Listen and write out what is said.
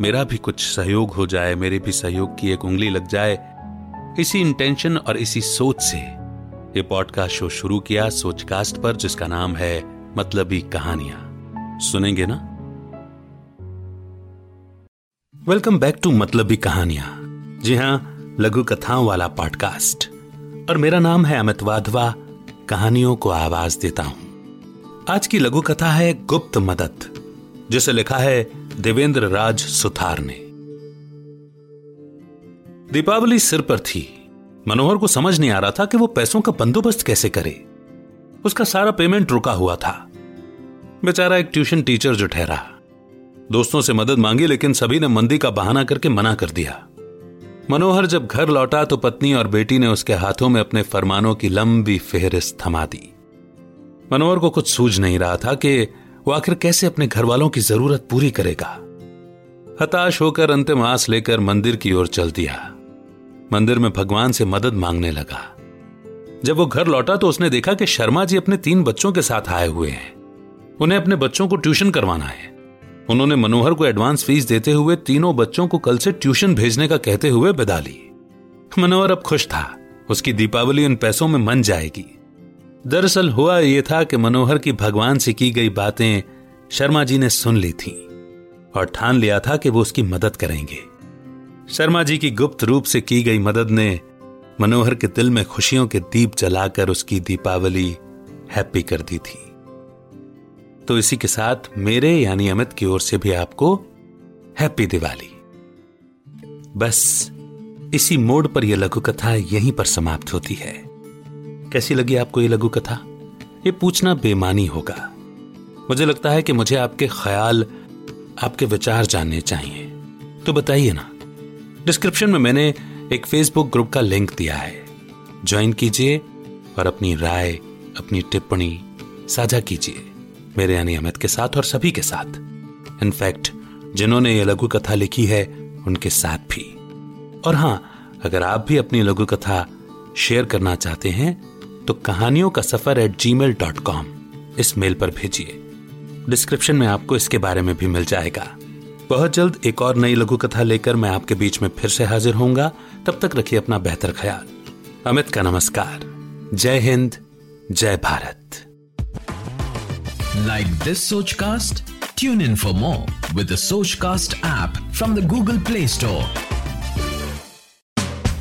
मेरा भी कुछ सहयोग हो जाए, मेरे भी सहयोग की एक उंगली लग जाए। इसी इंटेंशन और इसी सोच से ये पॉडकास्ट शो शुरू किया सोचकास्ट पर, जिसका नाम है मतलबी कहानियाँ। सुनेंगे ना? वेलकम बैक टू मतलबी कहानियाँ। जी हाँ, लघु कथाओं वाला पॉडकास्ट और मेरा नाम है अमित वाधवा, कहानियों को आवाज़ देता हूँ। आज की लघु कथा है गुप्त मदद, जिसे लिखा है देवेंद्र राज सुथार ने। दीपावली सिर पर थी। मनोहर को समझ नहीं आ रहा था कि वो पैसों का बंदोबस्त कैसे करे। उसका सारा पेमेंट रुका हुआ था। बेचारा एक ट्यूशन टीचर जो ठहरा। दोस्तों से मदद मांगी, लेकिन सभी ने मंदी का बहाना करके मना कर दिया। मनोहर जब घर लौटा तो पत्नी और बेटी ने उसके हाथों में अपने फरमानों की लंबी फेहरिस्त थमा दी। मनोहर को कुछ सूझ नहीं रहा था कि वो आखिर कैसे अपने घर वालों की ज़रूरत पूरी करेगा? हताश होकर अंतिम आस लेकर मंदिर की ओर चल दिया। मंदिर में भगवान से मदद मांगने लगा। जब वो घर लौटा तो उसने देखा कि शर्मा जी अपने तीन बच्चों के साथ आए हुए हैं। उन्हें अपने बच्चों को ट्यूशन करवाना है। उन्होंने मनोहर को एडवांस फ़ीस देते हुए तीनों बच्चों को कल से ट्यूशन भेजने का कहते हुए विदा ली। मनोहर अब खुश था। उसकी दीपावली उन पैसों में मन जाएगी। दरअसल हुआ यह था कि मनोहर की भगवान से की गई बातें शर्मा जी ने सुन ली थी और ठान लिया था कि वो उसकी मदद करेंगे। शर्मा जी की गुप्त रूप से की गई मदद ने मनोहर के दिल में खुशियों के दीप जलाकर उसकी दीपावली हैप्पी कर दी थी। तो इसी के साथ मेरे यानी अमित की ओर से भी आपको हैप्पी दिवाली। बस इसी मोड पर यह लघु कथा यहीं पर समाप्त होती है। कैसी लगी आपको ये लघु कथा ये पूछना बेमानी होगा। मुझे लगता है कि मुझे आपके ख्याल, आपके विचार जानने चाहिए। तो बताइए ना, डिस्क्रिप्शन में मैंने एक फेसबुक ग्रुप का लिंक दिया है। ज्वाइन कीजिए और अपनी राय, अपनी टिप्पणी साझा कीजिए, मेरे यानी अमित के साथ और सभी के साथ। इनफैक्ट, जिन्होंने ये लघु कथा लिखी है, उनके साथ भी। और हाँ, अगर आप भी अपनी लघु कथा शेयर करना चाहते हैं तो कहानियों का सफ़र at ji mail dot com इस मेल पर भेजिए। डिस्क्रिप्शन में आपको इसके बारे में भी मिल जाएगा। बहुत जल्द एक और नई लघु कथा लेकर मैं आपके बीच में फिर से हाजिर होऊँगा। तब तक रखिए अपना बेहतर ख्याल। अमित का नमस्कार। जय हिंद, जय Bharat. Like this Sochcast? Tune in for more with the Sochcast app from the Google Play Store.